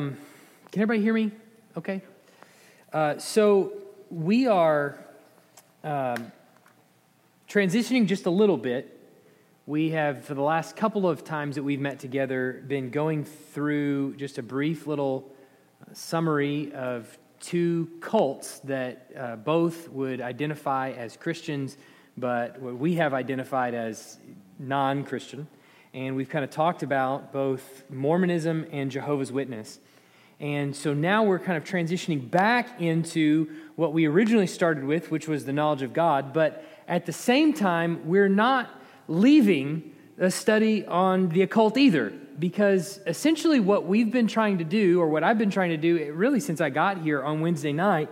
Um, can everybody hear me? Okay. Uh, so we are um, transitioning just a little bit. We have, for the last couple of times that we've met together, been going through just a brief little uh, summary of two cults that uh, both would identify as Christians, but what we have identified as non Christian. And we've kind of talked about both Mormonism and Jehovah's Witness. And so now we're kind of transitioning back into what we originally started with, which was the knowledge of God. But at the same time, we're not leaving a study on the occult either, because essentially what we've been trying to do, or what I've been trying to do really since I got here on Wednesday night,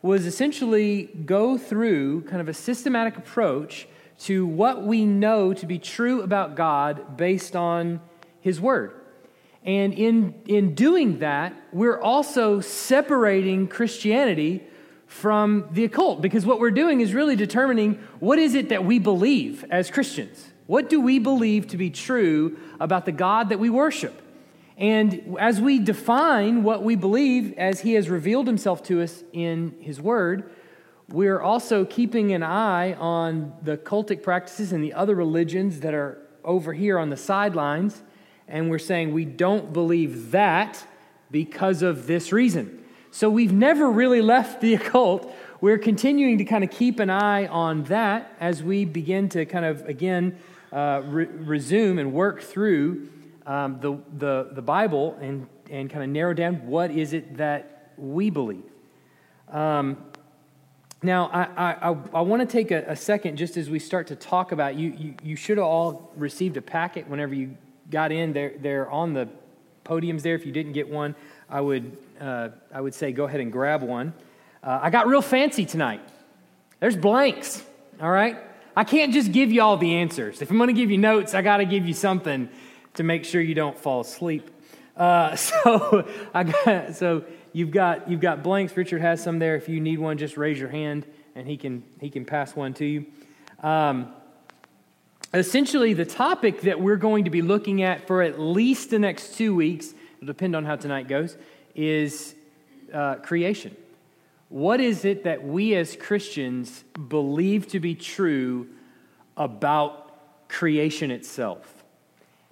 was essentially go through kind of a systematic approach to what we know to be true about God based on His Word. And in, in doing that, we're also separating Christianity from the occult because what we're doing is really determining what is it that we believe as Christians? What do we believe to be true about the God that we worship? And as we define what we believe as He has revealed Himself to us in His Word, we're also keeping an eye on the cultic practices and the other religions that are over here on the sidelines and we're saying we don't believe that because of this reason. So we've never really left the occult. We're continuing to kind of keep an eye on that as we begin to kind of, again, uh, re- resume and work through um, the, the, the Bible and, and kind of narrow down what is it that we believe. Um, now, I, I, I want to take a, a, second just as we start to talk about you, you. You should have all received a packet whenever you got in, they're, they're on the podiums there. If you didn't get one, I would, uh, I would say go ahead and grab one. Uh, I got real fancy tonight. There's blanks, all right? I can't just give you all the answers. If I'm going to give you notes, I got to give you something to make sure you don't fall asleep. Uh, so I got so you've got you've got blanks. Richard has some there. If you need one, just raise your hand and he can he can pass one to you. Um, essentially the topic that we're going to be looking at for at least the next two weeks, it'll depend on how tonight goes, is uh, creation. What is it that we as Christians believe to be true about creation itself?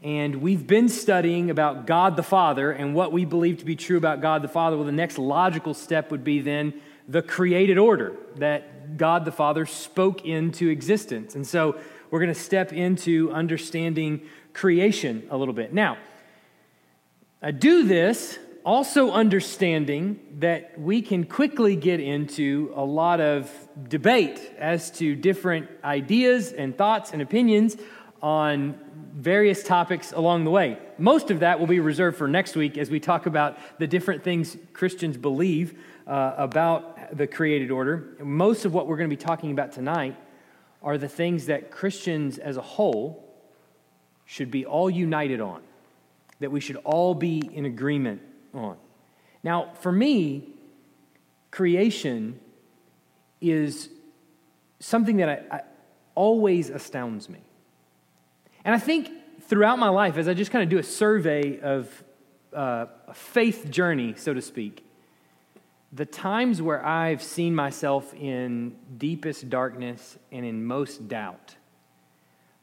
And we've been studying about God the Father and what we believe to be true about God the Father. Well, the next logical step would be then the created order that God the Father spoke into existence. And so we're going to step into understanding creation a little bit. Now, I do this also understanding that we can quickly get into a lot of debate as to different ideas and thoughts and opinions on various topics along the way. Most of that will be reserved for next week as we talk about the different things Christians believe uh, about the created order. Most of what we're going to be talking about tonight are the things that Christians as a whole should be all united on, that we should all be in agreement on. Now, for me, creation is something that I, I, always astounds me. And I think throughout my life, as I just kind of do a survey of uh, a faith journey, so to speak, the times where I've seen myself in deepest darkness and in most doubt,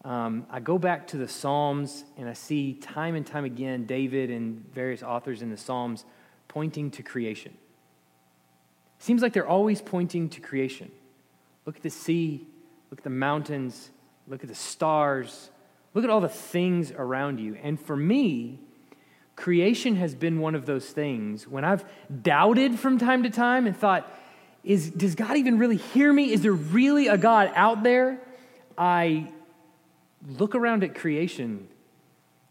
um, I go back to the Psalms and I see time and time again David and various authors in the Psalms pointing to creation. Seems like they're always pointing to creation. Look at the sea, look at the mountains, look at the stars, look at all the things around you. And for me, creation has been one of those things when I've doubted from time to time and thought, is, does God even really hear me? Is there really a God out there? I look around at creation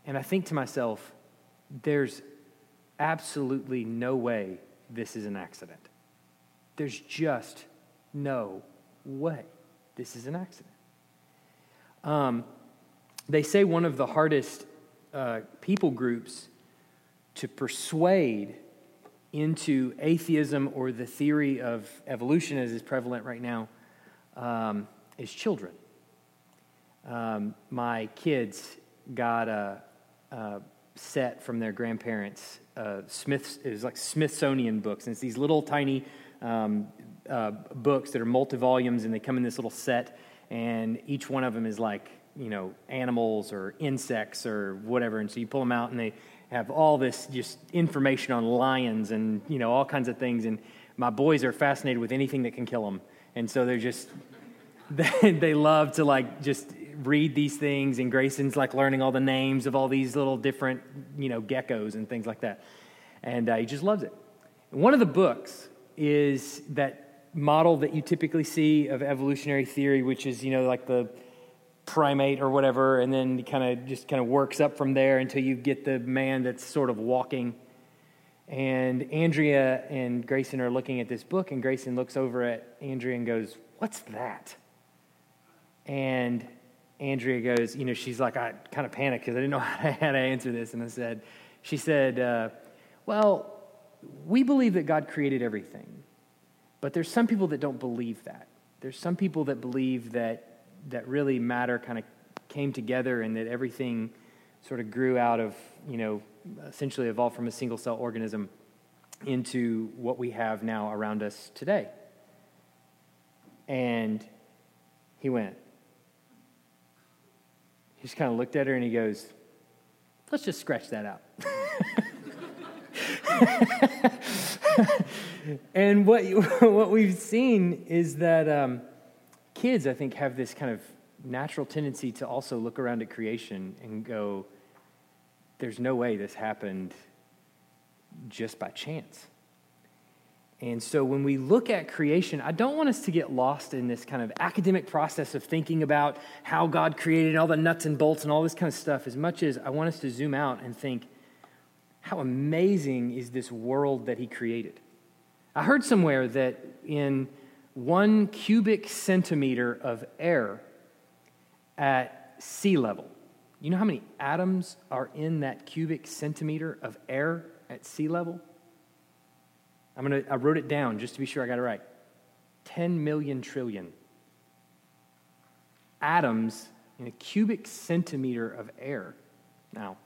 and I think to myself, there's absolutely no way this is an accident. There's just no way this is an accident. Um, they say one of the hardest uh, people groups to persuade into atheism or the theory of evolution as is prevalent right now um, is children. Um, my kids got a, a, set from their grandparents uh, Smith's, it was like Smithsonian books, and it's these little tiny um, uh, books that are multi volumes, and they come in this little set, and each one of them is like you know animals or insects or whatever, and so you pull them out, and they have all this just information on lions and you know all kinds of things, and my boys are fascinated with anything that can kill them, and so they're just they, they love to like just read these things, and Grayson's like learning all the names of all these little different, you know, geckos and things like that. And uh, he just loves it. one of the books is that model that you typically see of evolutionary theory, which is, you know, like the primate or whatever, and then kind of just kind of works up from there until you get the man that's sort of walking. And Andrea and Grayson are looking at this book, and Grayson looks over at Andrea and goes, What's that? And Andrea goes, you know, she's like, I kind of panicked because I didn't know how to answer this. And I said, she said, uh, well, we believe that God created everything, but there's some people that don't believe that. There's some people that believe that, that really matter kind of came together and that everything sort of grew out of, you know, essentially evolved from a single cell organism into what we have now around us today. And he went, he just kind of looked at her and he goes, Let's just scratch that out. and what, what we've seen is that um, kids, I think, have this kind of natural tendency to also look around at creation and go, There's no way this happened just by chance. And so when we look at creation, I don't want us to get lost in this kind of academic process of thinking about how God created all the nuts and bolts and all this kind of stuff, as much as I want us to zoom out and think, how amazing is this world that He created? I heard somewhere that in one cubic centimeter of air at sea level, you know how many atoms are in that cubic centimeter of air at sea level? I'm gonna, I wrote it down just to be sure I got it right 10 million trillion atoms in a cubic centimeter of air. Now,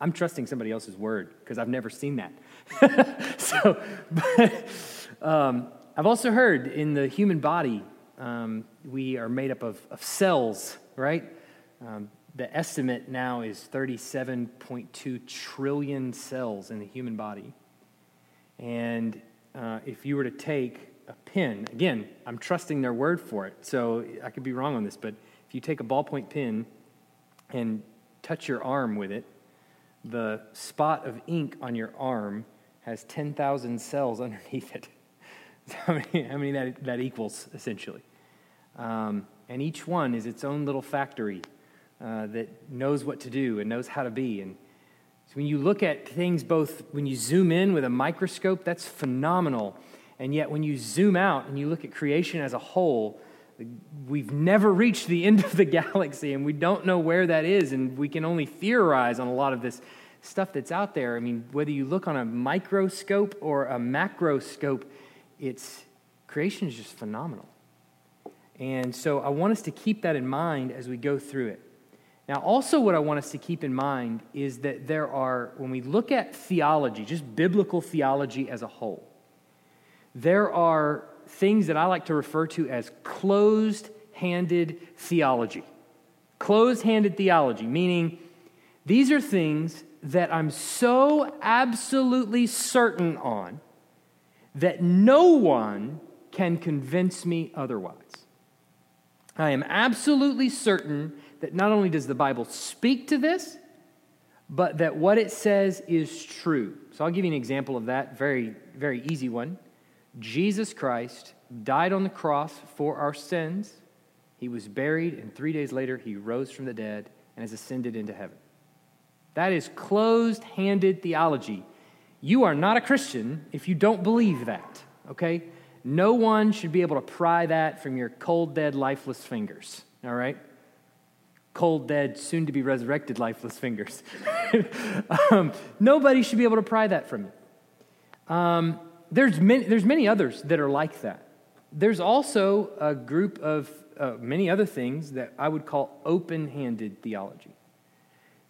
I'm trusting somebody else's word because I've never seen that. so, but, um, I've also heard in the human body, um, we are made up of, of cells, right? Um, the estimate now is 37.2 trillion cells in the human body. And uh, if you were to take a pen, again, I'm trusting their word for it, so I could be wrong on this, but if you take a ballpoint pen and touch your arm with it, the spot of ink on your arm has 10,000 cells underneath it. how many, how many that, that equals, essentially. Um, and each one is its own little factory uh, that knows what to do and knows how to be. And so when you look at things both when you zoom in with a microscope, that's phenomenal. And yet when you zoom out and you look at creation as a whole, we've never reached the end of the galaxy and we don't know where that is and we can only theorize on a lot of this stuff that's out there. I mean, whether you look on a microscope or a macroscope, it's creation is just phenomenal. And so I want us to keep that in mind as we go through it. Now, also, what I want us to keep in mind is that there are, when we look at theology, just biblical theology as a whole, there are things that I like to refer to as closed handed theology. Closed handed theology, meaning these are things that I'm so absolutely certain on that no one can convince me otherwise. I am absolutely certain that not only does the Bible speak to this, but that what it says is true. So I'll give you an example of that, very, very easy one. Jesus Christ died on the cross for our sins. He was buried, and three days later, he rose from the dead and has ascended into heaven. That is closed handed theology. You are not a Christian if you don't believe that, okay? No one should be able to pry that from your cold, dead, lifeless fingers, all right? cold, dead, soon to be resurrected, lifeless fingers. um, nobody should be able to pry that from you. Um, there's, many, there's many others that are like that. There's also a group of uh, many other things that I would call open handed theology.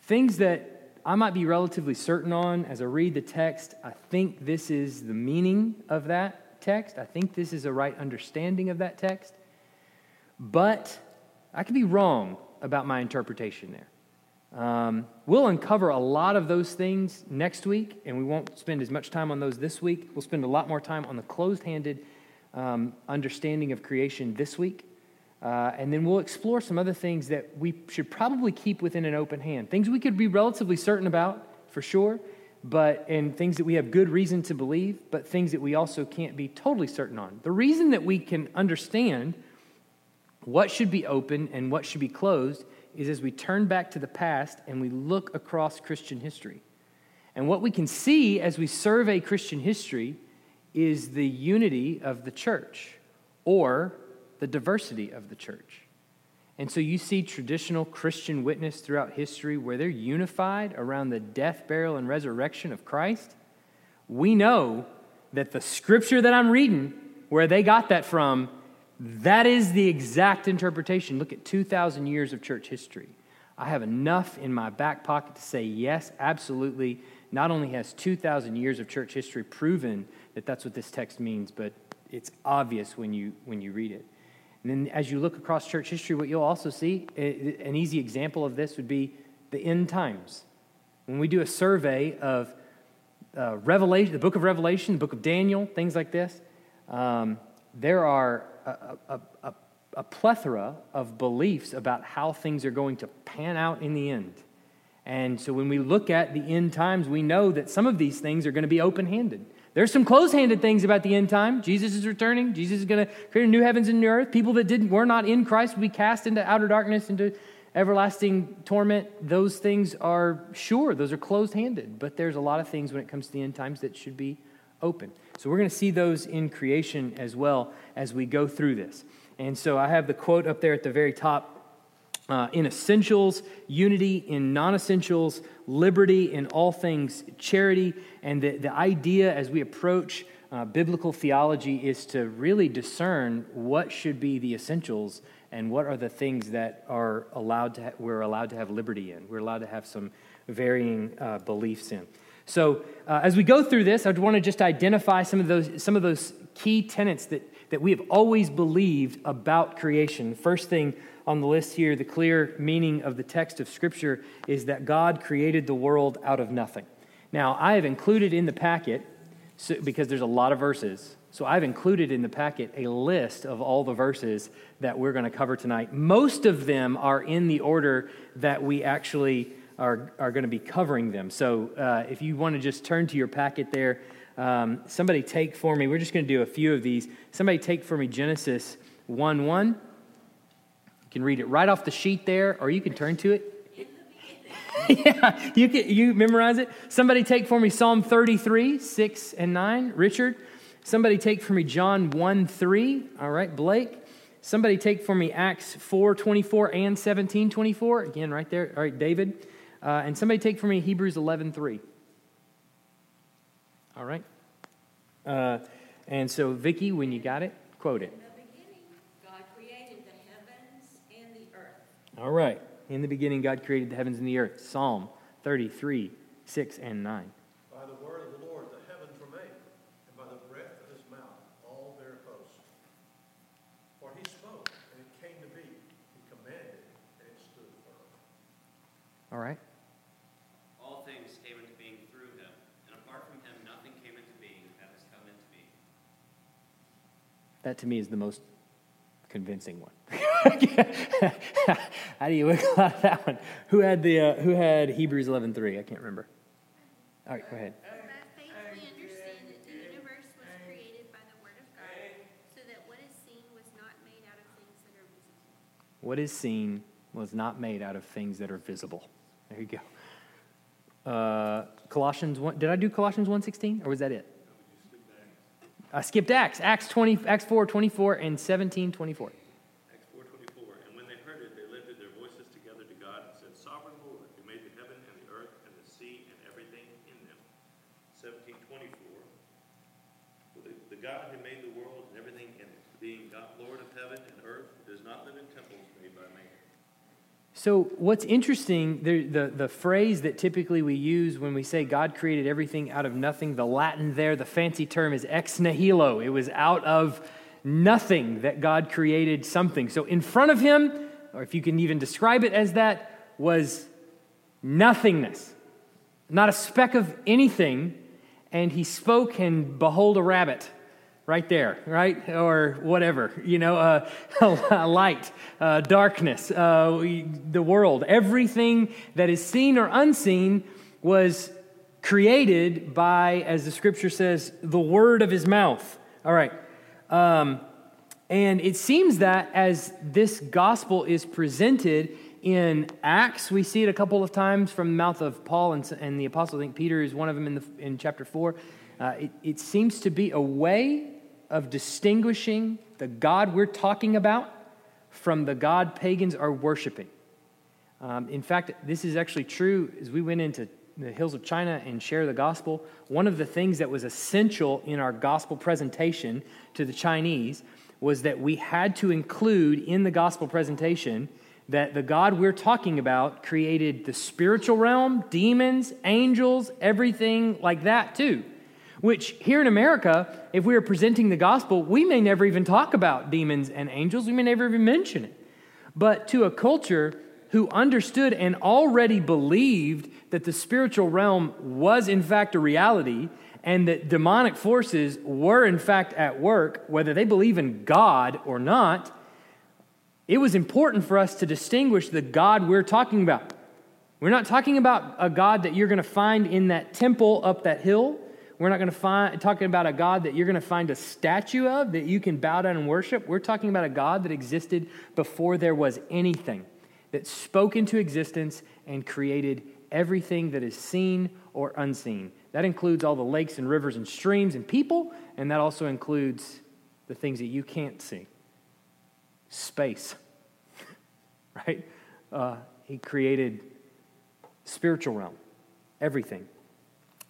Things that I might be relatively certain on as I read the text. I think this is the meaning of that text. I think this is a right understanding of that text. But I could be wrong about my interpretation there. Um, we'll uncover a lot of those things next week, and we won't spend as much time on those this week. We'll spend a lot more time on the closed handed um, understanding of creation this week. Uh, and then we'll explore some other things that we should probably keep within an open hand. Things we could be relatively certain about, for sure, but and things that we have good reason to believe, but things that we also can't be totally certain on. The reason that we can understand what should be open and what should be closed is as we turn back to the past and we look across Christian history. And what we can see as we survey Christian history is the unity of the church or the diversity of the church. And so you see traditional Christian witness throughout history where they're unified around the death, burial, and resurrection of Christ. We know that the scripture that I'm reading, where they got that from, that is the exact interpretation. Look at 2,000 years of church history. I have enough in my back pocket to say, yes, absolutely. Not only has 2,000 years of church history proven that that's what this text means, but it's obvious when you, when you read it. And then as you look across church history, what you'll also see, an easy example of this would be the end times. When we do a survey of uh, Revelation, the book of Revelation, the book of Daniel, things like this, um, there are a, a, a, a plethora of beliefs about how things are going to pan out in the end. And so when we look at the end times, we know that some of these things are going to be open handed. There's some close-handed things about the end time. Jesus is returning. Jesus is going to create a new heavens and new earth. People that didn't were not in Christ will be cast into outer darkness, into everlasting torment. Those things are sure. Those are closed-handed. But there's a lot of things when it comes to the end times that should be open. So we're going to see those in creation as well as we go through this. And so I have the quote up there at the very top uh, in essentials, unity in non essentials, liberty in all things charity. And the, the idea as we approach uh, biblical theology is to really discern what should be the essentials and what are the things that are allowed to ha- we're allowed to have liberty in. We're allowed to have some varying uh, beliefs in. So uh, as we go through this, I'd want to just identify some of those some of those key tenets that that we have always believed about creation. First thing on the list here, the clear meaning of the text of Scripture is that God created the world out of nothing. Now, I have included in the packet, so, because there's a lot of verses, so I've included in the packet a list of all the verses that we're going to cover tonight. Most of them are in the order that we actually are, are going to be covering them. So uh, if you want to just turn to your packet there, um, somebody take for me, we're just going to do a few of these. Somebody take for me Genesis 1 1 You can read it right off the sheet there, or you can turn to it. yeah, you can you memorize it. Somebody take for me Psalm 33, 6 and 9. Richard. Somebody take for me John 1, 3. All right, Blake. Somebody take for me Acts 4, 24 and 17, 24. Again, right there. All right, David. Uh, and somebody take for me Hebrews 11, 3. All right. Uh, and so, Vicki, when you got it, quote it. All right. In the beginning, God created the heavens and the earth. Psalm 33, 6 and 9. By the word of the Lord, the heavens were made, and by the breath of his mouth, all their hosts. For he spoke, and it came to be. He commanded, and it stood firm. All right. All things came into being through him, and apart from him, nothing came into being that has come into being. That to me is the most convincing one. How do you wiggle out of that one? Who had the uh, Who had Hebrews eleven three? I can't remember. All right, go ahead. What is seen was not made out of things that are visible. There you go. Uh, Colossians one. Did I do Colossians one sixteen, or was that it? Uh, I skipped Acts. Acts, 20, Acts 4, 24 and 17, 24. So, what's interesting, the, the, the, phrase that typically we use when we say God created everything out of nothing, the Latin there, the fancy term is ex nihilo. It was out of nothing that God created something. So, in front of him, or if you can even describe it as that, was nothingness, not a speck of anything. And he spoke, and behold, a rabbit right there, right? Or whatever, you know, uh, light, uh, darkness, uh, the world. Everything that is seen or unseen was created by, as the scripture says, the word of his mouth. All right. Um, and it seems that as this gospel is presented in Acts, we see it a couple of times from the mouth of Paul and, and the apostle. I think Peter is one of them in, the, in chapter 4. Uh, it, it seems to be a way of distinguishing the God we're talking about from the God pagans are worshiping. Um, in fact, this is actually true as we went into the hills of China and share the gospel. One of the things that was essential in our gospel presentation to the Chinese was that we had to include in the gospel presentation that the God we're talking about created the spiritual realm, demons, angels, everything like that too. Which here in America, if we are presenting the gospel, we may never even talk about demons and angels. We may never even mention it. But to a culture who understood and already believed that the spiritual realm was in fact a reality and that demonic forces were in fact at work, whether they believe in God or not, it was important for us to distinguish the God we're talking about. We're not talking about a God that you're going to find in that temple up that hill. We're not going to find talking about a God that you're going to find a statue of that you can bow down and worship. We're talking about a God that existed before there was anything, that spoke into existence and created everything that is seen or unseen. That includes all the lakes and rivers and streams and people, and that also includes the things that you can't see. Space, right? Uh, he created spiritual realm, everything.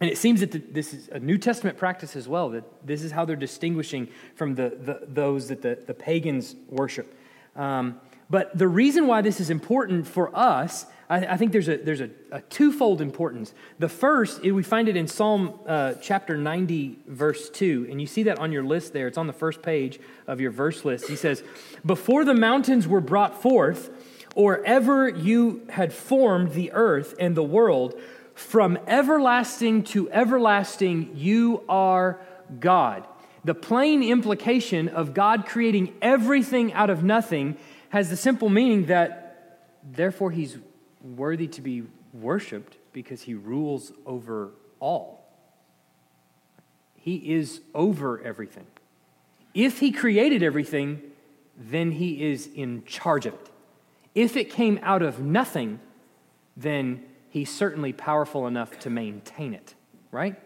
And it seems that the, this is a New Testament practice as well, that this is how they're distinguishing from the, the those that the, the pagans worship. Um, but the reason why this is important for us, I, I think there's, a, there's a, a, twofold importance. The first, we find it in Psalm uh, chapter 90, verse 2, and you see that on your list there. It's on the first page of your verse list. He says, Before the mountains were brought forth, or ever you had formed the earth and the world, from everlasting to everlasting, you are God. The plain implication of God creating everything out of nothing has the simple meaning that therefore he's worthy to be worshiped because he rules over all. He is over everything. If he created everything, then he is in charge of it. If it came out of nothing, then he's certainly powerful enough to maintain it, right?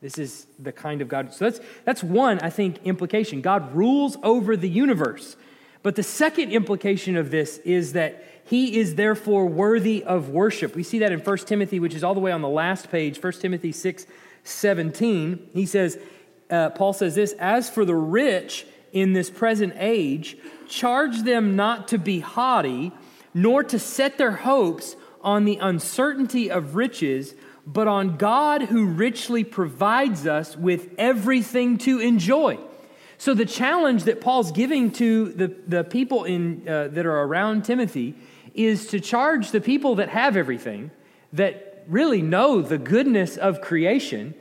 This is the kind of God. So that's, that's one, I think, implication. God rules over the universe. But the second implication of this is that he is therefore worthy of worship. We see that in 1 Timothy, which is all the way on the last page, 1 Timothy 6 17. He says, uh, Paul says this, as for the rich in this present age, charge them not to be haughty, nor to set their hopes on the uncertainty of riches, but on God who richly provides us with everything to enjoy. So, the challenge that Paul's giving to the, the people in, uh, that are around Timothy is to charge the people that have everything, that really know the goodness of creation,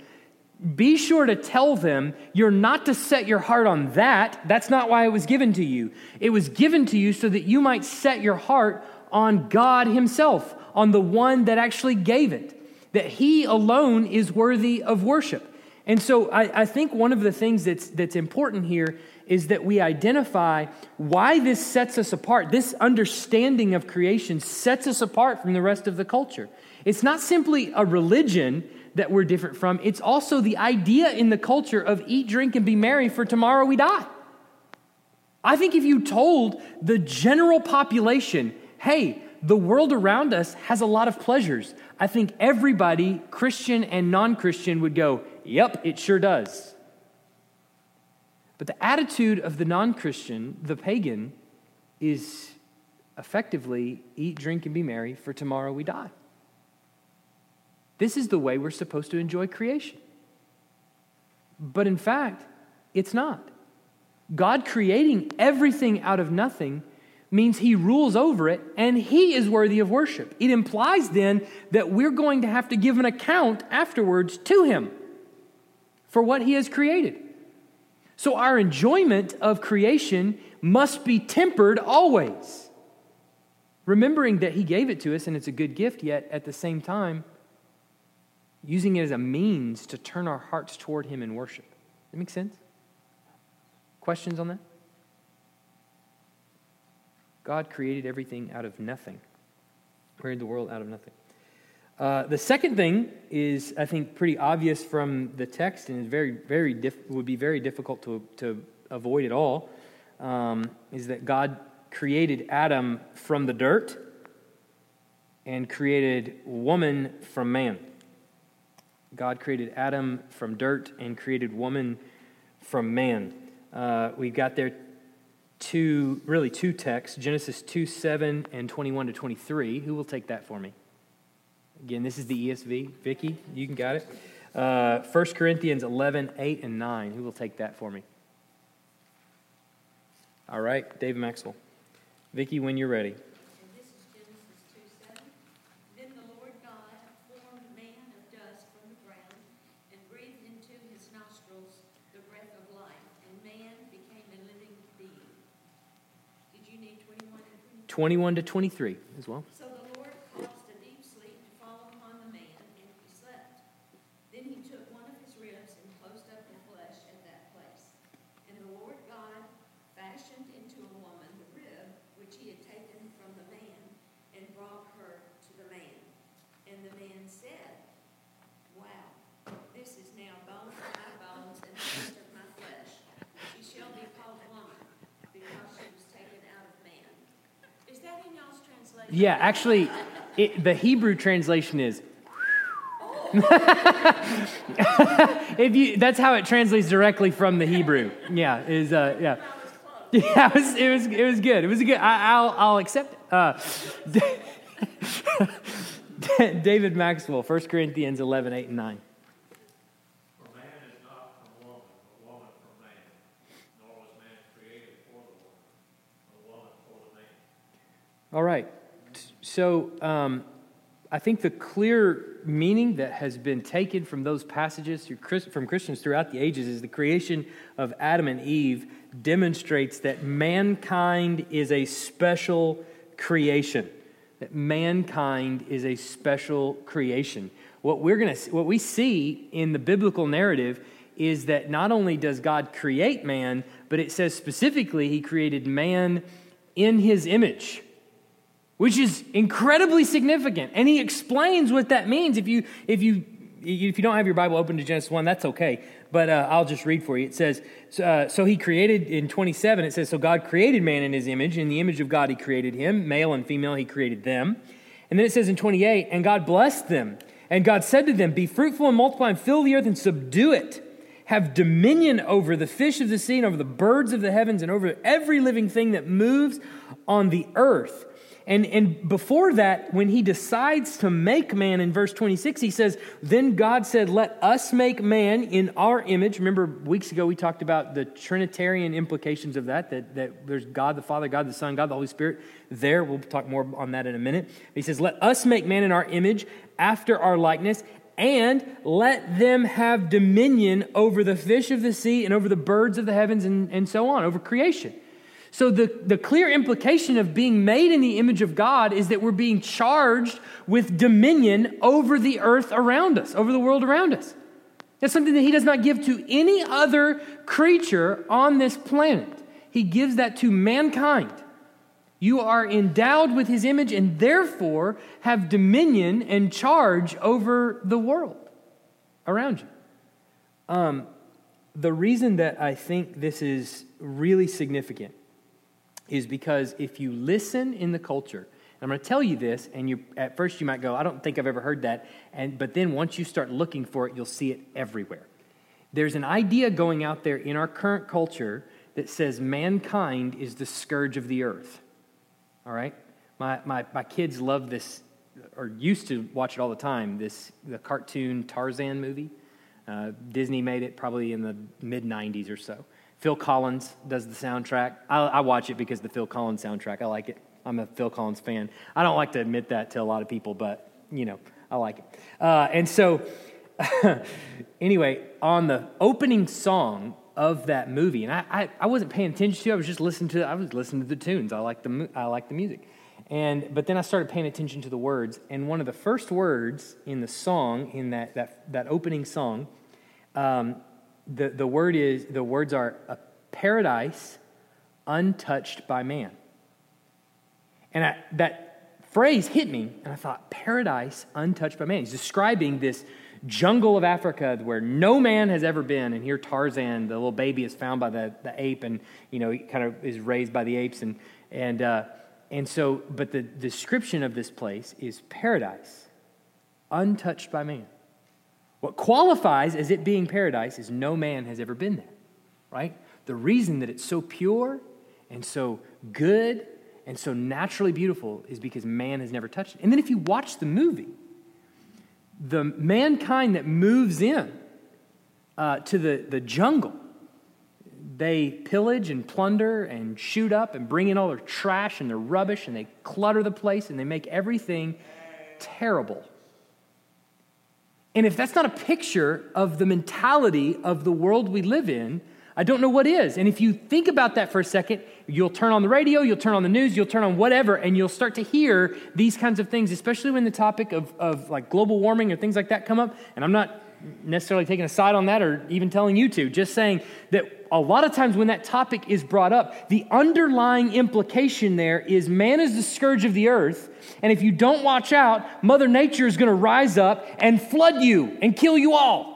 be sure to tell them you're not to set your heart on that. That's not why it was given to you. It was given to you so that you might set your heart on God Himself, on the one that actually gave it, that he alone is worthy of worship. And so I, I, think one of the things that's, that's important here is that we identify why this sets us apart. This understanding of creation sets us apart from the rest of the culture. It's not simply a religion that we're different from, it's also the idea in the culture of eat, drink, and be merry, for tomorrow we die. I think if you told the general population, hey, the world around us has a lot of pleasures. I think everybody, Christian and non Christian, would go, Yep, it sure does. But the attitude of the non Christian, the pagan, is effectively eat, drink, and be merry, for tomorrow we die. This is the way we're supposed to enjoy creation. But in fact, it's not. God creating everything out of nothing means he rules over it and he is worthy of worship. It implies then that we're going to have to give an account afterwards to him for what he has created. So our enjoyment of creation must be tempered always. Remembering that he gave it to us and it's a good gift, yet at the same time, using it as a means to turn our hearts toward Him in worship. That makes sense? Questions on that? God created everything out of nothing, created the world out of nothing. Uh, the second thing is, I think, pretty obvious from the text, and is very, very diff- would be very difficult to, to avoid at all. Um, is that God created Adam from the dirt and created woman from man. God created Adam from dirt and created woman from man. Uh, we've got there two, really two texts Genesis 2 7 and 21 to 23. Who will take that for me? Again, this is the ESV. Vicky, you can got it. Uh, 1 Corinthians 11 8 and 9. Who will take that for me? All right, Dave Maxwell. Vicky, when you're ready. breath of life, and man became a living being. Did you need 21 and 21 to 23 as well. So the Lord caused a deep sleep to fall upon the man, and he slept. Then he took one of his ribs and closed up the flesh at that place. And the Lord God fashioned into a woman the rib which he had taken from the man, and brought her to the man. And the man said, Wow, this is now bone of my bones and flesh of my flesh. She shall be called woman, because she was taken out of man. Is that in y'all's translation? Yeah, actually, it, the Hebrew translation is. if you, that's how it translates directly from the Hebrew. Yeah, is uh, yeah, yeah. It was, it was it was good. It was good. I, will I'll accept. It. Uh, David Maxwell, 1 Corinthians 11, 8 and 9. For man is not from woman, but man. Nor was man created for the woman for the man. All right. So um, I think the clear meaning that has been taken from those passages from Christians throughout the ages is the creation of Adam and Eve demonstrates that mankind is a special creation. That mankind is a special creation. What we're to what we see in the biblical narrative is that not only does God create man, but it says specifically he created man in his image which is incredibly significant. And he explains what that means. If you, if you, if you don't have your Bible open to Genesis 1, that's okay. But uh, I'll just read for you. It says, uh, So he created, in 27, it says, So God created man in his image. In the image of God, he created him. Male and female, he created them. And then it says in 28, And God blessed them. And God said to them, Be fruitful and multiply and fill the earth and subdue it. Have dominion over the fish of the sea and over the birds of the heavens and over every living thing that moves on the earth. And, and before that, when he decides to make man in verse 26, he says, Then God said, Let us make man in our image. Remember, weeks ago we talked about the Trinitarian implications of that, that, that there's God the Father, God the Son, God the Holy Spirit there. We'll talk more on that in a minute. He says, Let us make man in our image after our likeness, and let them have dominion over the fish of the sea and over the birds of the heavens and, and so on, over creation. So, the, the clear implication of being made in the image of God is that we're being charged with dominion over the earth around us, over the world around us. That's something that He does not give to any other creature on this planet. He gives that to mankind. You are endowed with His image and therefore have dominion and charge over the world around you. Um, the reason that I think this is really significant is because if you listen in the culture, I'm going to tell you this, and you at first you might go, I don't think I've ever heard that, and but then once you start looking for it, you'll see it everywhere. There's an idea going out there in our current culture that says mankind is the scourge of the earth. All right? My, my, my kids love this, or used to watch it all the time, this, the cartoon Tarzan movie. Uh, Disney made it probably in the mid 90s or so. Phil Collins does the soundtrack. I, I watch it because the Phil Collins soundtrack. I like it. I'm a Phil Collins fan. I don't like to admit that to a lot of people, but, you know, I like it. Uh, and so, anyway, on the opening song of that movie, and I, I, I, wasn't paying attention to. I was just listening to. I was listening to the tunes. I like the I like the music, and but then I started paying attention to the words. And one of the first words in the song, in that that that opening song, um, the the word is the words are a paradise untouched by man. And I, that phrase hit me, and I thought, paradise untouched by man. He's describing this jungle of Africa where no man has ever been. And here Tarzan, the little baby, is found by the, the ape and, you know, he kind of is raised by the apes. And, and, uh, and so, but the description of this place is paradise, untouched by man. What qualifies as it being paradise is no man has ever been there, right? The reason that it's so pure and so good and so naturally beautiful is because man has never touched it. And then if you watch the movie, the mankind that moves in uh, to the, the jungle, they pillage and plunder and shoot up and bring in all their trash and their rubbish and they clutter the place and they make everything terrible. And if that's not a picture of the mentality of the world we live in, I don't know what is. And if you think about that for a second, you'll turn on the radio, you'll turn on the news, you'll turn on whatever, and you'll start to hear these kinds of things, especially when the topic of, of like global warming or things like that come up. And I'm not necessarily taking a side on that or even telling you to, just saying that a lot of times when that topic is brought up, the underlying implication there is man is the scourge of the earth. And if you don't watch out, Mother Nature is going to rise up and flood you and kill you all.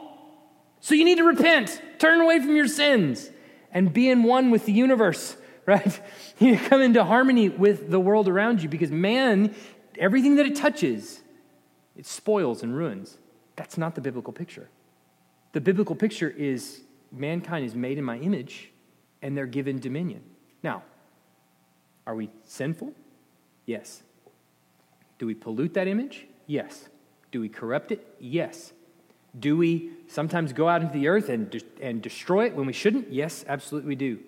So you need to repent, turn away from your sins, and be in one with the universe, right? You need to come into harmony with the world around you because man, everything that it touches, it spoils and ruins. That's not the biblical picture. The biblical picture is mankind is made in my image and they're given dominion. Now, are we sinful? Yes. Do we pollute that image? Yes. Do we corrupt it? Yes. Do we sometimes go out into the earth and, de- and destroy it when we shouldn't? Yes, absolutely we do.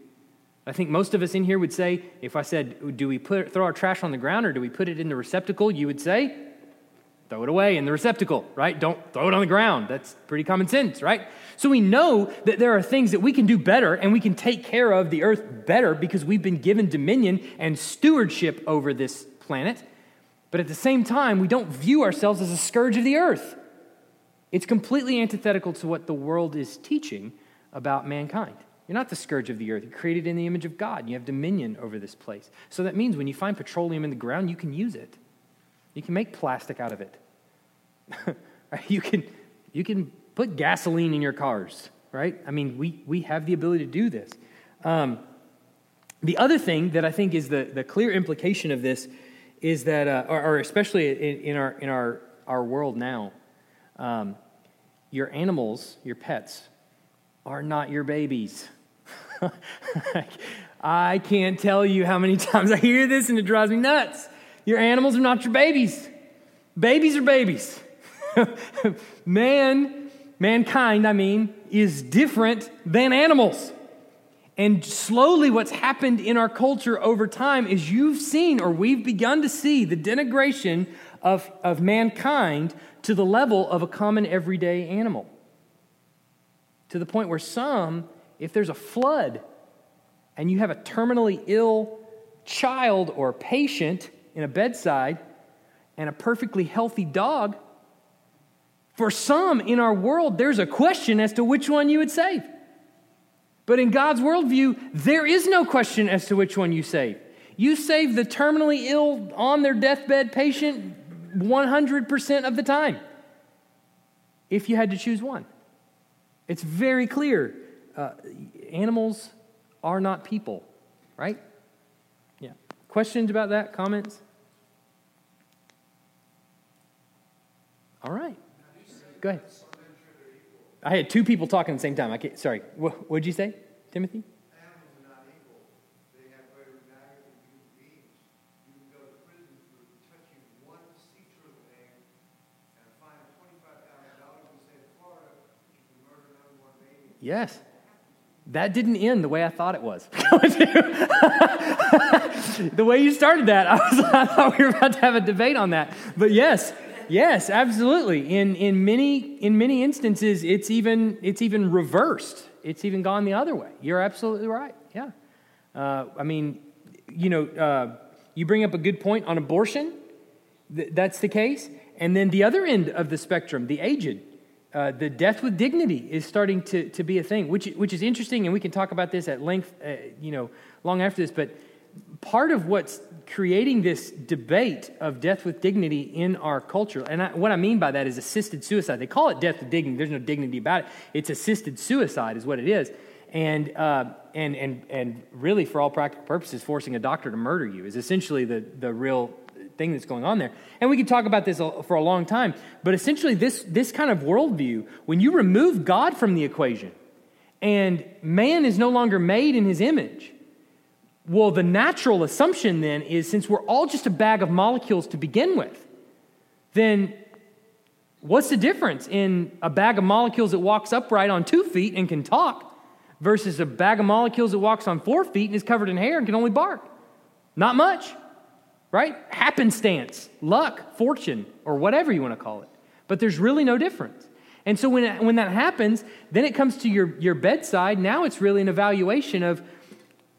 I think most of us in here would say, if I said, do we put, throw our trash on the ground or do we put it in the receptacle? You would say, throw it away in the receptacle, right? Don't throw it on the ground. That's pretty common sense, right? So we know that there are things that we can do better and we can take care of the earth better because we've been given dominion and stewardship over this planet. But at the same time, we don't view ourselves as a scourge of the earth. It's completely antithetical to what the world is teaching about mankind. You're not the scourge of the earth. You're created in the image of God. You have dominion over this place. So that means when you find petroleum in the ground, you can use it. You can make plastic out of it. you, can, you can put gasoline in your cars, right? I mean, we, we have the ability to do this. Um, the other thing that I think is the, the clear implication of this is that, uh, or, or, especially in, in, our, in our, our world now, um, your animals, your pets, are not your babies. I can't tell you how many times I hear this and it drives me nuts. Your animals are not your babies. Babies are babies. Man, mankind, I mean, is different than animals. And slowly, what's happened in our culture over time is you've seen, or we've begun to see, the denigration of, of mankind to the level of a common everyday animal. To the point where some, if there's a flood and you have a terminally ill child or patient in a bedside and a perfectly healthy dog, for some in our world, there's a question as to which one you would save. But in God's worldview, there is no question as to which one you save. You save the terminally ill on their deathbed patient 100% of the time if you had to choose one. It's very clear. Uh, animals are not people, right? Yeah. Questions about that? Comments? All right. Go ahead. I had two people talking at the same time. I can't, sorry. What would you say, Timothy? Yes. That didn't end the way I thought it was. the way you started that, I, was, I thought we were about to have a debate on that. But yes, yes, absolutely. In, in, many, in many instances, it's even, it's even reversed. It's even gone the other way. You're absolutely right. Yeah. Uh, I mean, you know, uh, you bring up a good point on abortion. Th- that's the case. And then the other end of the spectrum, the aged, uh, the death with dignity is starting to, to be a thing, which, which is interesting, and we can talk about this at length, uh, you know, long after this. But part of what's creating this debate of death with dignity in our culture, and I, what I mean by that is assisted suicide. They call it death with dignity. There's no dignity about it. It's assisted suicide, is what it is. And, uh, and, and, and really, for all practical purposes, forcing a doctor to murder you is essentially the, the real thing that's going on there. And we could talk about this for a long time, but essentially, this, this kind of worldview, when you remove God from the equation and man is no longer made in his image, well, the natural assumption then is since we're all just a bag of molecules to begin with, then what's the difference in a bag of molecules that walks upright on two feet and can talk versus a bag of molecules that walks on four feet and is covered in hair and can only bark? Not much right? Happenstance, luck, fortune, or whatever you want to call it. But there's really no difference. And so when, when that happens, then it comes to your, your bedside. Now it's really an evaluation of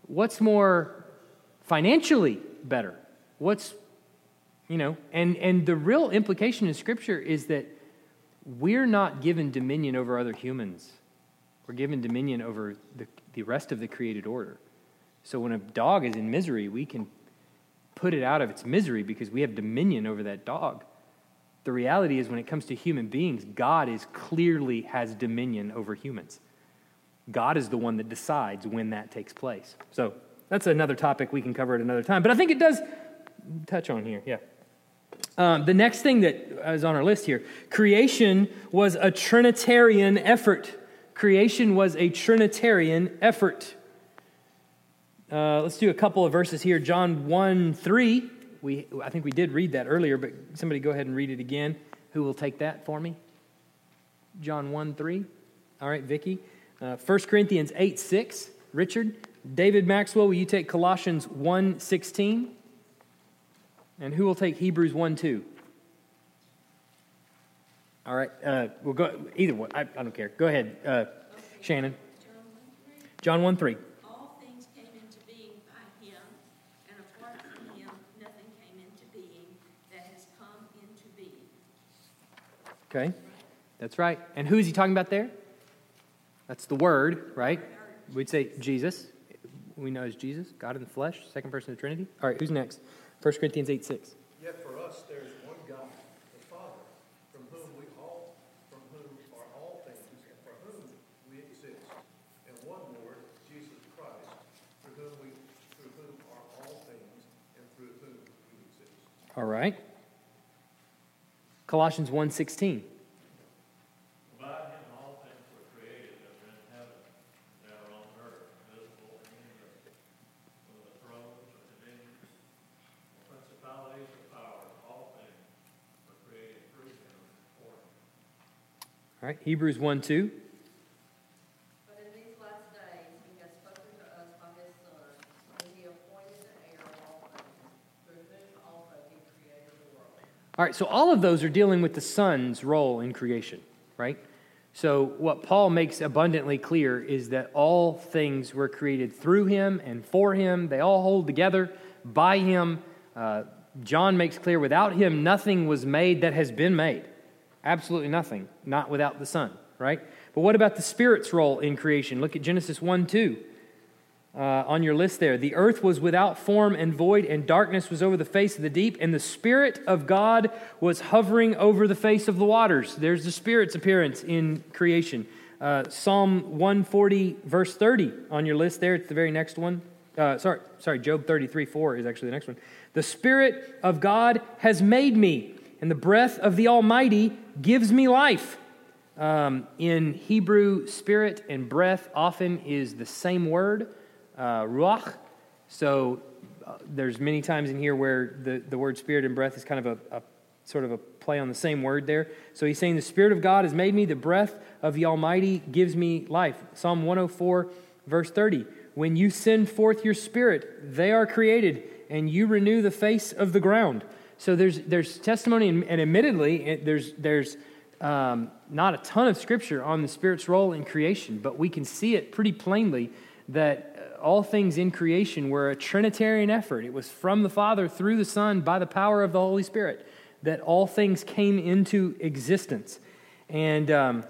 what's more financially better. What's, you know, and, and the real implication in Scripture is that we're not given dominion over other humans. We're given dominion over the, the rest of the created order. So when a dog is in misery, we can put it out of its misery because we have dominion over that dog. The reality is, when it comes to human beings, God is clearly has dominion over humans. God is the one that decides when that takes place. So that's another topic we can cover at another time. But I think it does touch on here. Yeah. Um, the next thing that is on our list here creation was a Trinitarian effort. Creation was a Trinitarian effort. Uh, let's do a couple of verses here. John 1 3. We, I think we did read that earlier, but somebody go ahead and read it again. Who will take that for me? John 1 3. All right, Vicki. Uh, 1 Corinthians 8 6. Richard. David Maxwell, will you take Colossians 1 16? And who will take Hebrews 1 2? All right, uh, we'll go either one. I, I don't care. Go ahead, uh, Shannon. John 1 3. Okay, that's right. And who is he talking about there? That's the Word, right? We'd say Jesus. We know as Jesus, God in the flesh, second person of the Trinity. All right, who's next? 1 Corinthians 8 6. Yet for us there is one God, the Father, from whom we all from whom are all things, and for whom we exist, and one Lord, Jesus Christ, through whom we through whom are all things, and through whom we exist. All right. Colossians 1.16. All right, Hebrews 1 2. All right, so all of those are dealing with the Son's role in creation, right? So, what Paul makes abundantly clear is that all things were created through him and for him. They all hold together by him. Uh, John makes clear without him, nothing was made that has been made. Absolutely nothing, not without the Son, right? But what about the Spirit's role in creation? Look at Genesis 1 2 uh, on your list there. The earth was without form and void, and darkness was over the face of the deep, and the Spirit of God was hovering over the face of the waters. There's the Spirit's appearance in creation. Uh, Psalm 140, verse 30 on your list there. It's the very next one. Uh, sorry, sorry, Job 33, 4 is actually the next one. The Spirit of God has made me, and the breath of the Almighty gives me life. Um, in Hebrew, spirit and breath often is the same word uh, ruach. So uh, there's many times in here where the, the word spirit and breath is kind of a, a sort of a play on the same word there. So he's saying, The Spirit of God has made me, the breath of the Almighty gives me life. Psalm 104, verse 30. When you send forth your Spirit, they are created, and you renew the face of the ground. So there's, there's testimony, and, and admittedly, it, there's, there's um, not a ton of scripture on the Spirit's role in creation, but we can see it pretty plainly that all things in creation were a Trinitarian effort. It was from the Father through the Son by the power of the Holy Spirit that all things came into existence. And um,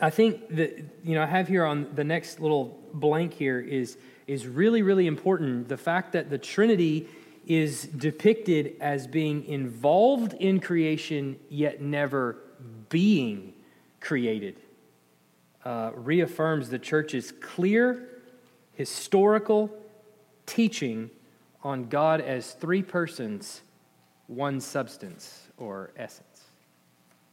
I think that, you know, I have here on the next little blank here is, is really, really important. The fact that the Trinity is depicted as being involved in creation, yet never being created, uh, reaffirms the church's clear historical teaching on God as three persons one substance or essence.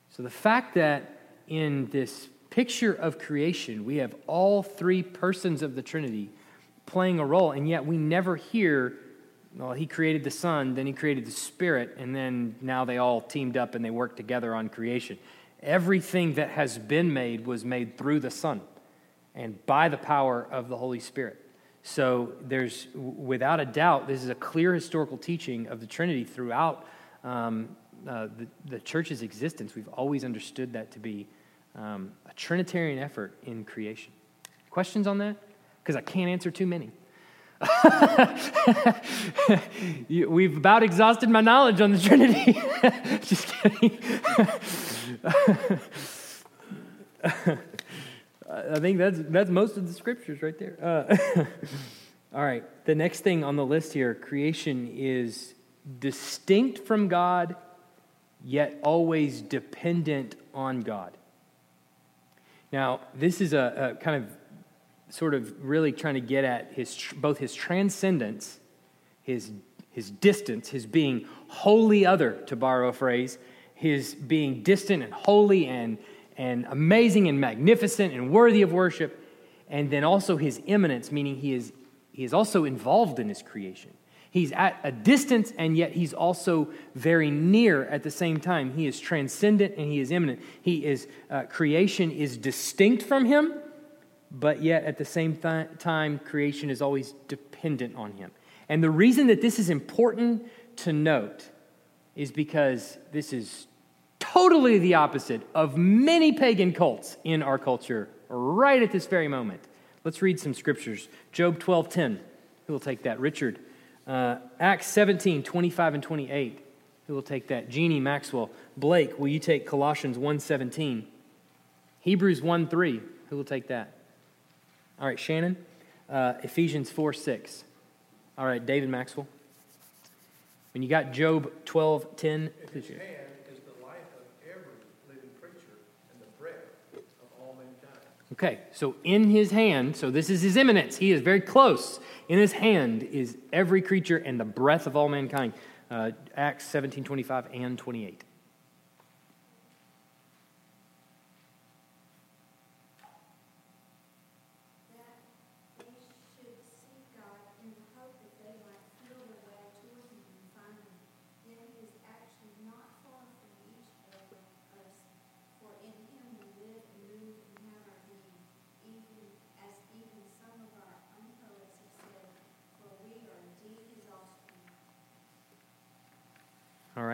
So the fact that in this picture of creation, we have all three persons of the Trinity playing a role, and yet we never hear, well, he created the Son, then he created the Spirit, and then now they all teamed up and they worked together on creation. Everything that has been made was made through the Son and by the power of the Holy Spirit. So there's, without a doubt, this is a clear historical teaching of the Trinity throughout um, uh, the, the, church's existence. We've always understood that to be um, a Trinitarian effort in creation. Questions on that? Because I can't answer too many. We've about exhausted my knowledge on the Trinity. Just kidding. I think that's, that's most of the scriptures right there. Uh, all right, the next thing on the list here creation is distinct from God, yet always dependent on God. Now, this is a, a kind of sort of really trying to get at his, both his transcendence, his, his distance, his being wholly other, to borrow a phrase, his being distant and holy and and amazing and magnificent and worthy of worship, and then also his immanence, meaning he is, he is also involved in his creation. He's at a distance, and yet he's also very near at the same time. He is transcendent and he is immanent. He is, uh, creation is distinct from him, but yet at the same th- time, creation is always dependent on him. And the reason that this is important to note is because this is totally the opposite of many pagan cults in our culture right at this very moment. Let's read some scriptures. Job 12:10. Who will take that? Richard. Uh, Acts 17, 25 and 28. Who will take that? Jeannie Maxwell. Blake, will you take Colossians 1:17? Hebrews 1:3. Who will take that? All right, Shannon. Uh, Ephesians 4, 6. All right, David Maxwell. When you got Job 12, 10. His hand is the life of every living creature and the breath of all mankind. Okay, so in his hand, so this is his immanence. He is very close. In his hand is every creature and the breath of all mankind. Uh, Acts 17 25 and 28.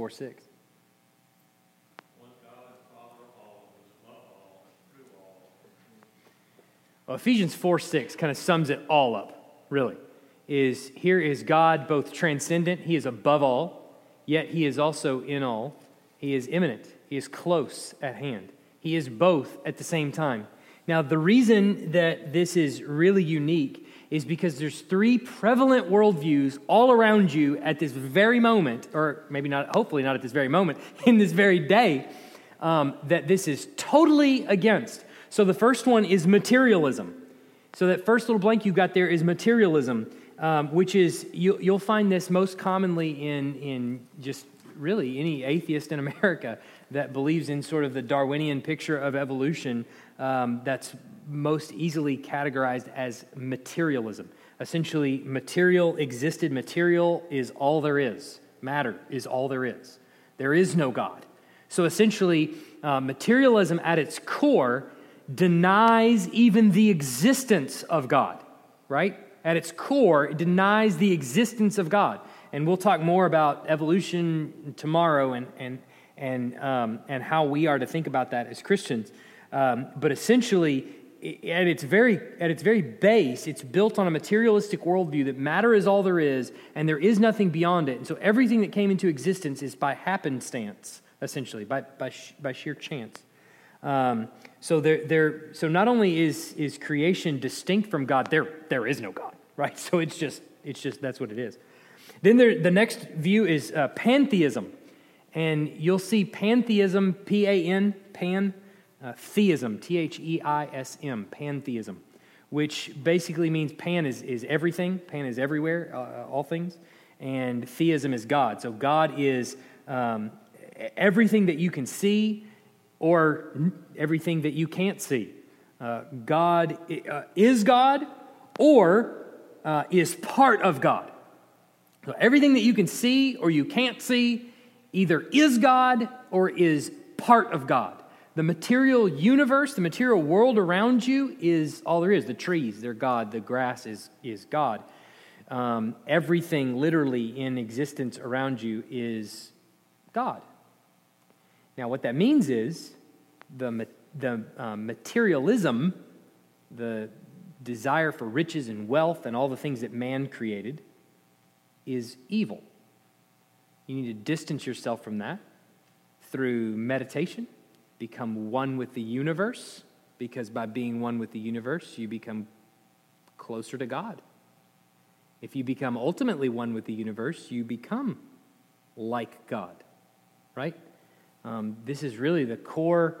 4 6. Well, Ephesians 4 6 kind of sums it all up, really. Is here is God both transcendent, He is above all, yet He is also in all. He is immanent. He is close at hand. He is both at the same time. Now, the reason that this is really unique is because there's three prevalent worldviews all around you at this very moment, or maybe not, hopefully not at this very moment, in this very day, um, that this is totally against. So the first one is materialism. So that first little blank you got there is materialism, um, which is, you, you'll find this most commonly in, in just really any atheist in America that believes in sort of the Darwinian picture of evolution um, that's most easily categorized as materialism. Essentially, material existed, material is all there is, matter is all there is. There is no God. So essentially, uh, materialism at its core denies even the existence of God, right? At its core, it denies the existence of God. And we'll talk more about evolution tomorrow and, and, and, um, and how we are to think about that as Christians. Um, but essentially, at its, very, at its very base, it's built on a materialistic worldview that matter is all there is, and there is nothing beyond it. And so everything that came into existence is by happenstance, essentially, by, by, by sheer chance. Um, so, there, there, so not only is, is creation distinct from God, there, there is no God, right? So it's just, it's just that's what it is. Then there, the next view is uh, pantheism. And you'll see pantheism, P A N, pan, uh, theism, T H E I S M, pantheism, which basically means pan is, is everything, pan is everywhere, uh, all things, and theism is God. So God is um, everything that you can see or everything that you can't see. Uh, God uh, is God or uh, is part of God. So everything that you can see or you can't see either is God or is part of God. The material universe, the material world around you is all there is. The trees, they're God. The grass is, is God. Um, everything literally in existence around you is God. Now, what that means is the, the uh, materialism, the desire for riches and wealth and all the things that man created, is evil. You need to distance yourself from that through meditation become one with the universe, because by being one with the universe, you become closer to God. If you become ultimately one with the universe, you become like God, right? Um, this is really the core,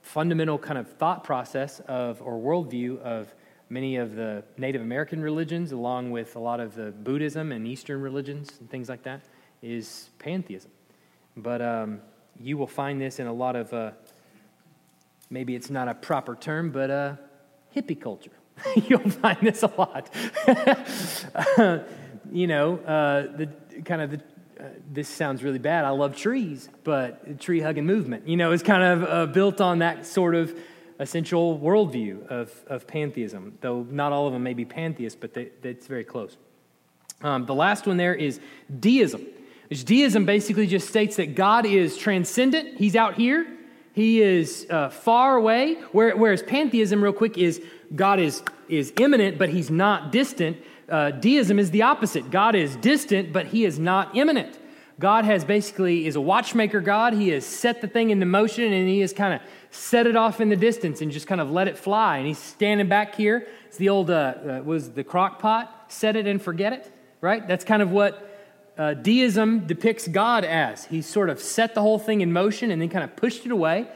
fundamental kind of thought process of, or worldview of many of the Native American religions, along with a lot of the Buddhism and Eastern religions and things like that, is pantheism. But um, you will find this in a lot of uh, maybe it's not a proper term, but uh, hippie culture. You'll find this a lot. uh, you know, uh, the kind of the, uh, this sounds really bad. I love trees, but tree hugging movement, you know, is kind of uh, built on that sort of essential worldview of, of pantheism, though not all of them may be pantheists, but they, it's very close. Um, the last one there is deism, which deism basically just states that God is transcendent, He's out here, he is uh, far away, whereas pantheism, real quick, is God is, is immanent, but he's not distant. Uh, deism is the opposite. God is distant, but he is not immanent. God has basically is a watchmaker God. He has set the thing into motion and he has kind of set it off in the distance and just kind of let it fly. And he's standing back here. It's the old uh, uh, was the crock pot, set it and forget it, right? That's kind of what uh, deism depicts God as. He sort of set the whole thing in motion and then kind of pushed it away.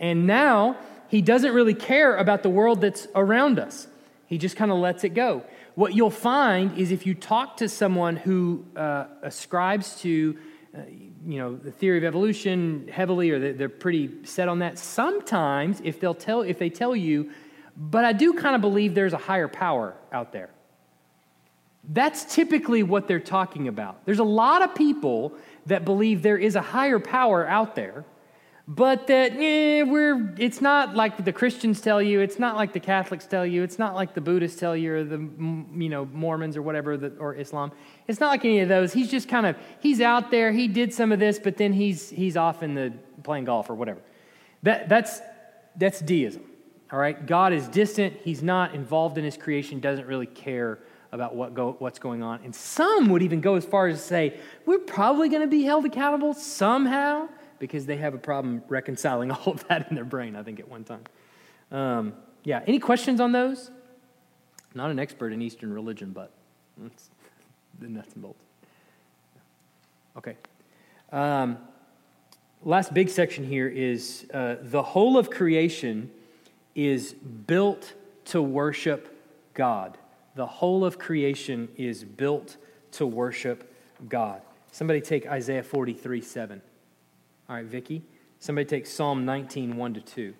And now he doesn't really care about the world that's around us. He just kind of lets it go. What you'll find is if you talk to someone who uh, ascribes to, uh, you know, the theory of evolution heavily, or they're pretty set on that. Sometimes, if they'll tell, if they tell you, but I do kind of believe there's a higher power out there. That's typically what they're talking about. There's a lot of people that believe there is a higher power out there, but that eh, we're, it's not like the Christians tell you, it's not like the Catholics tell you, it's not like the Buddhists tell you, or the you know Mormons or whatever, the, or Islam. It's not like any of those. He's just kind of he's out there. He did some of this, but then he's he's off in the playing golf or whatever. That that's that's deism. All right, God is distant. He's not involved in His creation. Doesn't really care about what go, what's going on. And some would even go as far as to say, we're probably going to be held accountable somehow because they have a problem reconciling all of that in their brain, I think, at one time. Um, yeah, any questions on those? Not an expert in Eastern religion, but that's the nuts and bolts. Okay. Um, last big section here is uh, the whole of creation is built to worship God. The whole of creation is built to worship God. Somebody take Isaiah 43 7. All right, Vicki. Somebody take Psalm 19 1 to 2.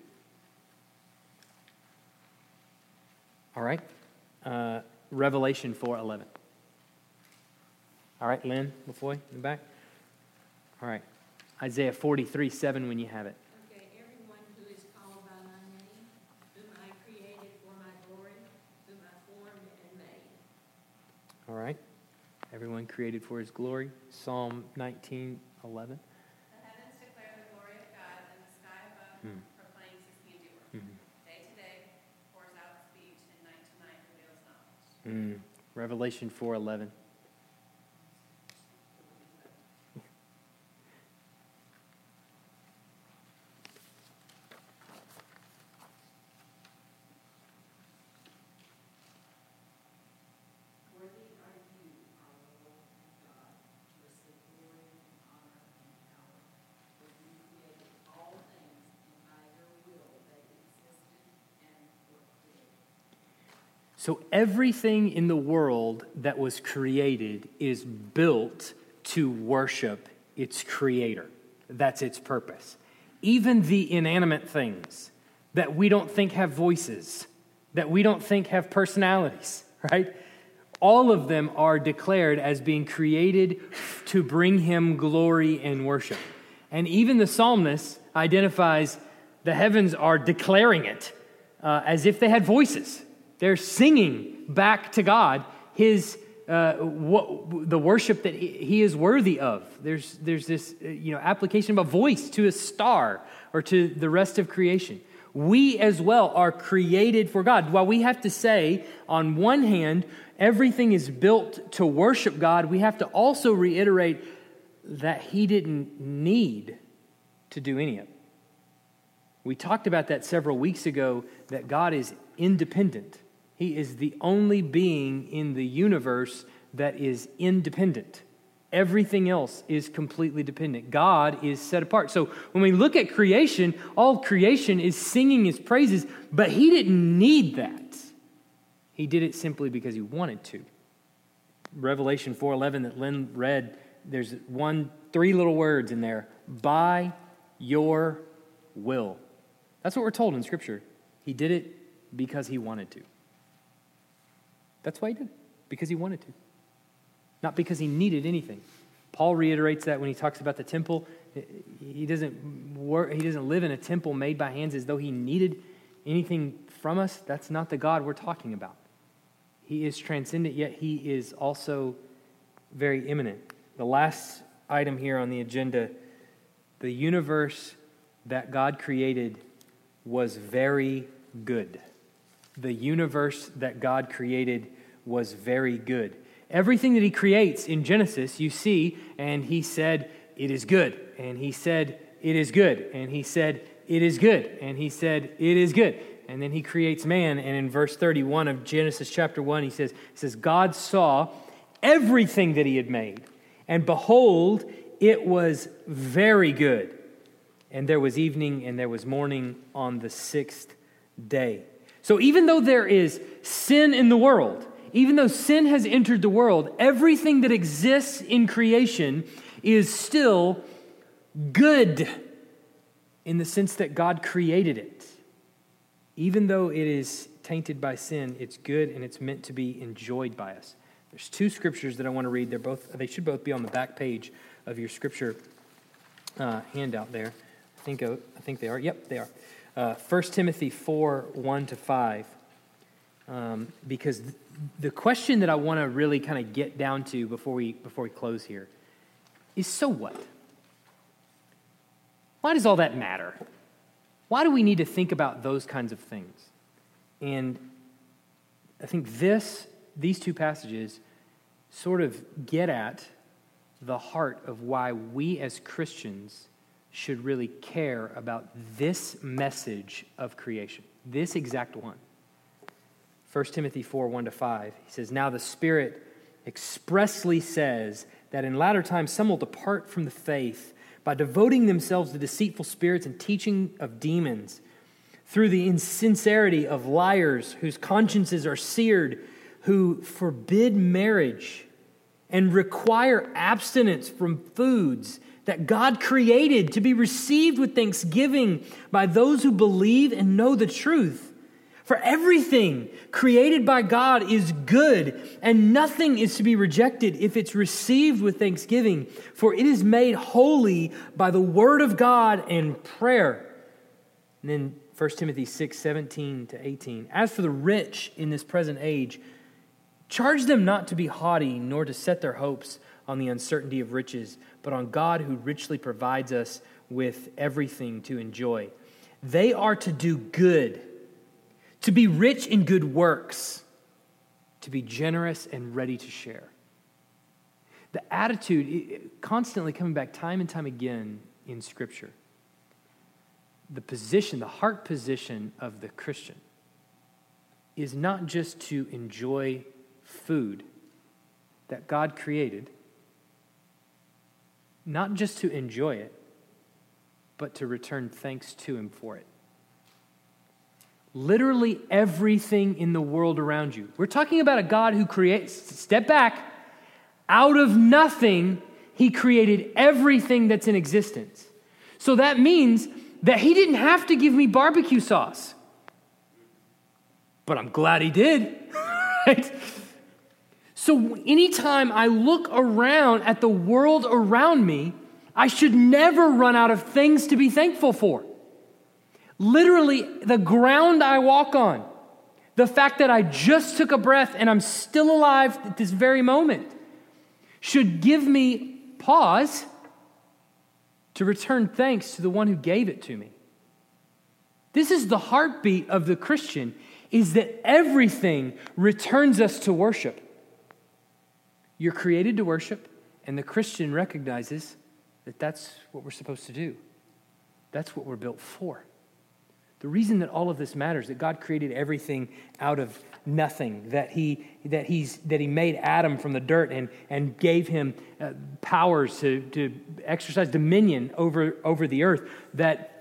All right. Uh, Revelation 4 11. All right, Lynn Lafoy in the back. All right. Isaiah 43 7 when you have it. Okay, everyone who is called by my name, whom I created for my glory, whom I formed and made. All right. Everyone created for his glory. Psalm 19 11. The heavens declare the glory of God, and the sky above Hmm. proclaims his handiwork. Mhm. Day to day pours out speech, and night to night reveals knowledge. Mm. Revelation 4 11. Worthy are you, our Lord God, to receive glory and honor and power. For you created all things, and by your will they existed and were created. So, everything in the world that was created is built to worship its creator. That's its purpose. Even the inanimate things that we don't think have voices, that we don't think have personalities, right? All of them are declared as being created to bring him glory and worship. And even the psalmist identifies the heavens are declaring it uh, as if they had voices. They're singing back to God his uh, what, the worship that he, is worthy of. There's, there's this uh, you know, application of a voice to a star or to the rest of creation. We as well are created for God. While we have to say, on one hand, everything is built to worship God, we have to also reiterate that He didn't need to do any of it. We talked about that several weeks ago that God is independent. He is the only being in the universe that is independent. Everything else is completely dependent. God is set apart. So when we look at creation, all creation is singing his praises, but he didn't need that. He did it simply because he wanted to. Revelation 4:11 that Lynn read, there's one three little words in there, by your will. That's what we're told in scripture. He did it because he wanted to. That's why he did it, because he wanted to, not because he needed anything. Paul reiterates that when he talks about the temple. He doesn't, work, he doesn't live in a temple made by hands as though he needed anything from us. That's not the God we're talking about. He is transcendent, yet he is also very immanent. The last item here on the agenda the universe that God created was very good. The universe that God created was very good. Everything that he creates in Genesis, you see, and he said, It is good. And he said, It is good. And he said, It is good. And he said, It is good. And then he creates man. And in verse 31 of Genesis chapter 1, he says, he says God saw everything that he had made. And behold, it was very good. And there was evening and there was morning on the sixth day. So even though there is sin in the world, even though sin has entered the world, everything that exists in creation is still good in the sense that God created it. Even though it is tainted by sin, it's good and it's meant to be enjoyed by us. There's two scriptures that I want to read. They're both they should both be on the back page of your scripture uh, handout there. I think I think they are. Yep, they are. Uh, 1 Timothy 4 1 to 5. Um, because th- the question that I want to really kind of get down to before we, before we close here is so what? Why does all that matter? Why do we need to think about those kinds of things? And I think this, these two passages sort of get at the heart of why we as Christians should really care about this message of creation, this exact one. 1 Timothy 4 1 to 5. He says, Now the Spirit expressly says that in latter times some will depart from the faith by devoting themselves to deceitful spirits and teaching of demons, through the insincerity of liars whose consciences are seared, who forbid marriage and require abstinence from foods that God created to be received with thanksgiving by those who believe and know the truth. For everything created by God is good, and nothing is to be rejected if it's received with thanksgiving, for it is made holy by the word of God and prayer. And then 1 Timothy 6 17 to 18. As for the rich in this present age, charge them not to be haughty, nor to set their hopes on the uncertainty of riches, but on God who richly provides us with everything to enjoy. They are to do good to be rich in good works, to be generous and ready to share. The attitude, constantly coming back time and time again in Scripture, the position, the heart position of the Christian is not just to enjoy food that God created, not just to enjoy it, but to return thanks to Him for it literally everything in the world around you. We're talking about a God who creates, step back, out of nothing, he created everything that's in existence. So that means that he didn't have to give me barbecue sauce. But I'm glad he did. right? So anytime I look around at the world around me, I should never run out of things to be thankful for. Literally, the ground I walk on, the fact that I just took a breath and I'm still alive at this very moment, should give me pause to return thanks to the one who gave it to me. This is the heartbeat of the Christian is that everything returns us to worship. You're created to worship, and the Christian recognizes that that's what we're supposed to do. That's what we're built for. The reason that all of this matters, that God created everything out of nothing, that he, that he's, that he made Adam from the dirt and, and gave him uh, powers to, to exercise dominion over, over the earth, that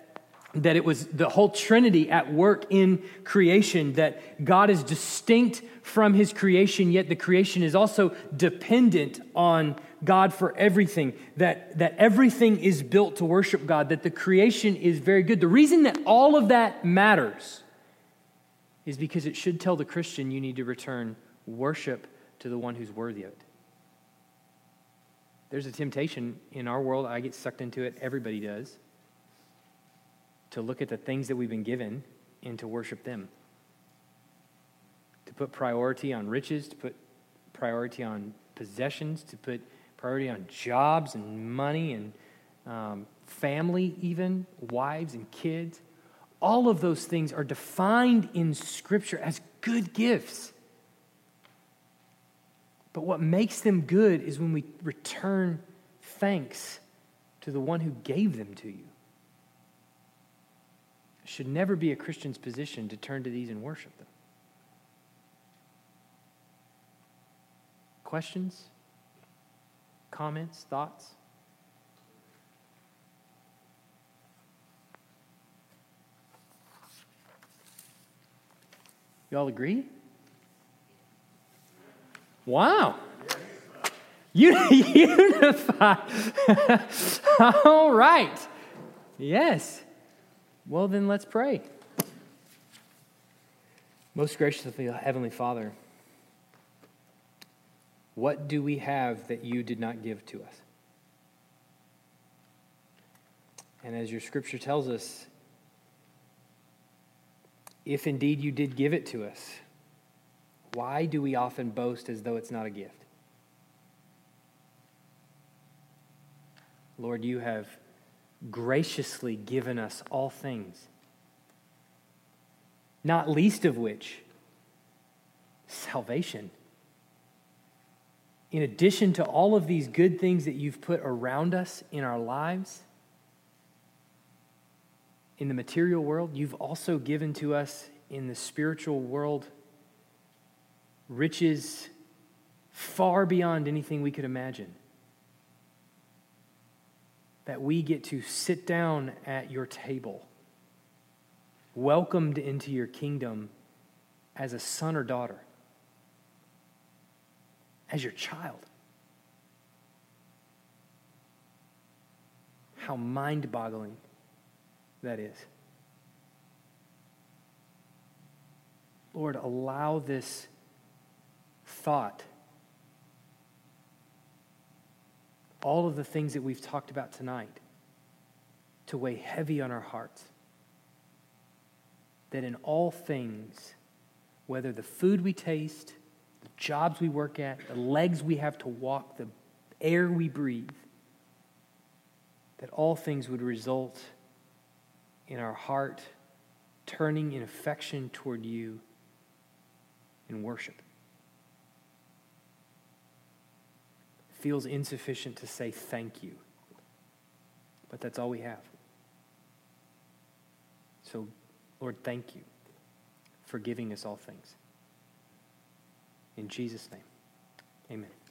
that it was the whole Trinity at work in creation, that God is distinct from his creation, yet the creation is also dependent on God for everything, that, that everything is built to worship God, that the creation is very good. The reason that all of that matters is because it should tell the Christian you need to return worship to the one who's worthy of it. There's a temptation in our world, I get sucked into it, everybody does, to look at the things that we've been given and to worship them. To put priority on riches, to put priority on possessions, to put priority on jobs and money and um, family, even wives and kids. All of those things are defined in Scripture as good gifts. But what makes them good is when we return thanks to the one who gave them to you. Should never be a Christian's position to turn to these and worship them. Questions? Comments, thoughts? You all agree? Wow. Unify. all right. Yes. Well, then let's pray. Most gracious Heavenly Father, what do we have that you did not give to us? And as your scripture tells us, if indeed you did give it to us, why do we often boast as though it's not a gift? Lord, you have graciously given us all things, not least of which salvation in addition to all of these good things that you've put around us in our lives, in the material world, you've also given to us in the spiritual world riches far beyond anything we could imagine. That we get to sit down at your table, welcomed into your kingdom as a son or daughter, as your child. How mind boggling that is. Lord, allow this thought, all of the things that we've talked about tonight, to weigh heavy on our hearts. That in all things, whether the food we taste, the jobs we work at, the legs we have to walk, the air we breathe, that all things would result in our heart turning in affection toward you in worship. Feels insufficient to say thank you. But that's all we have. So, Lord, thank you for giving us all things. In Jesus' name, amen.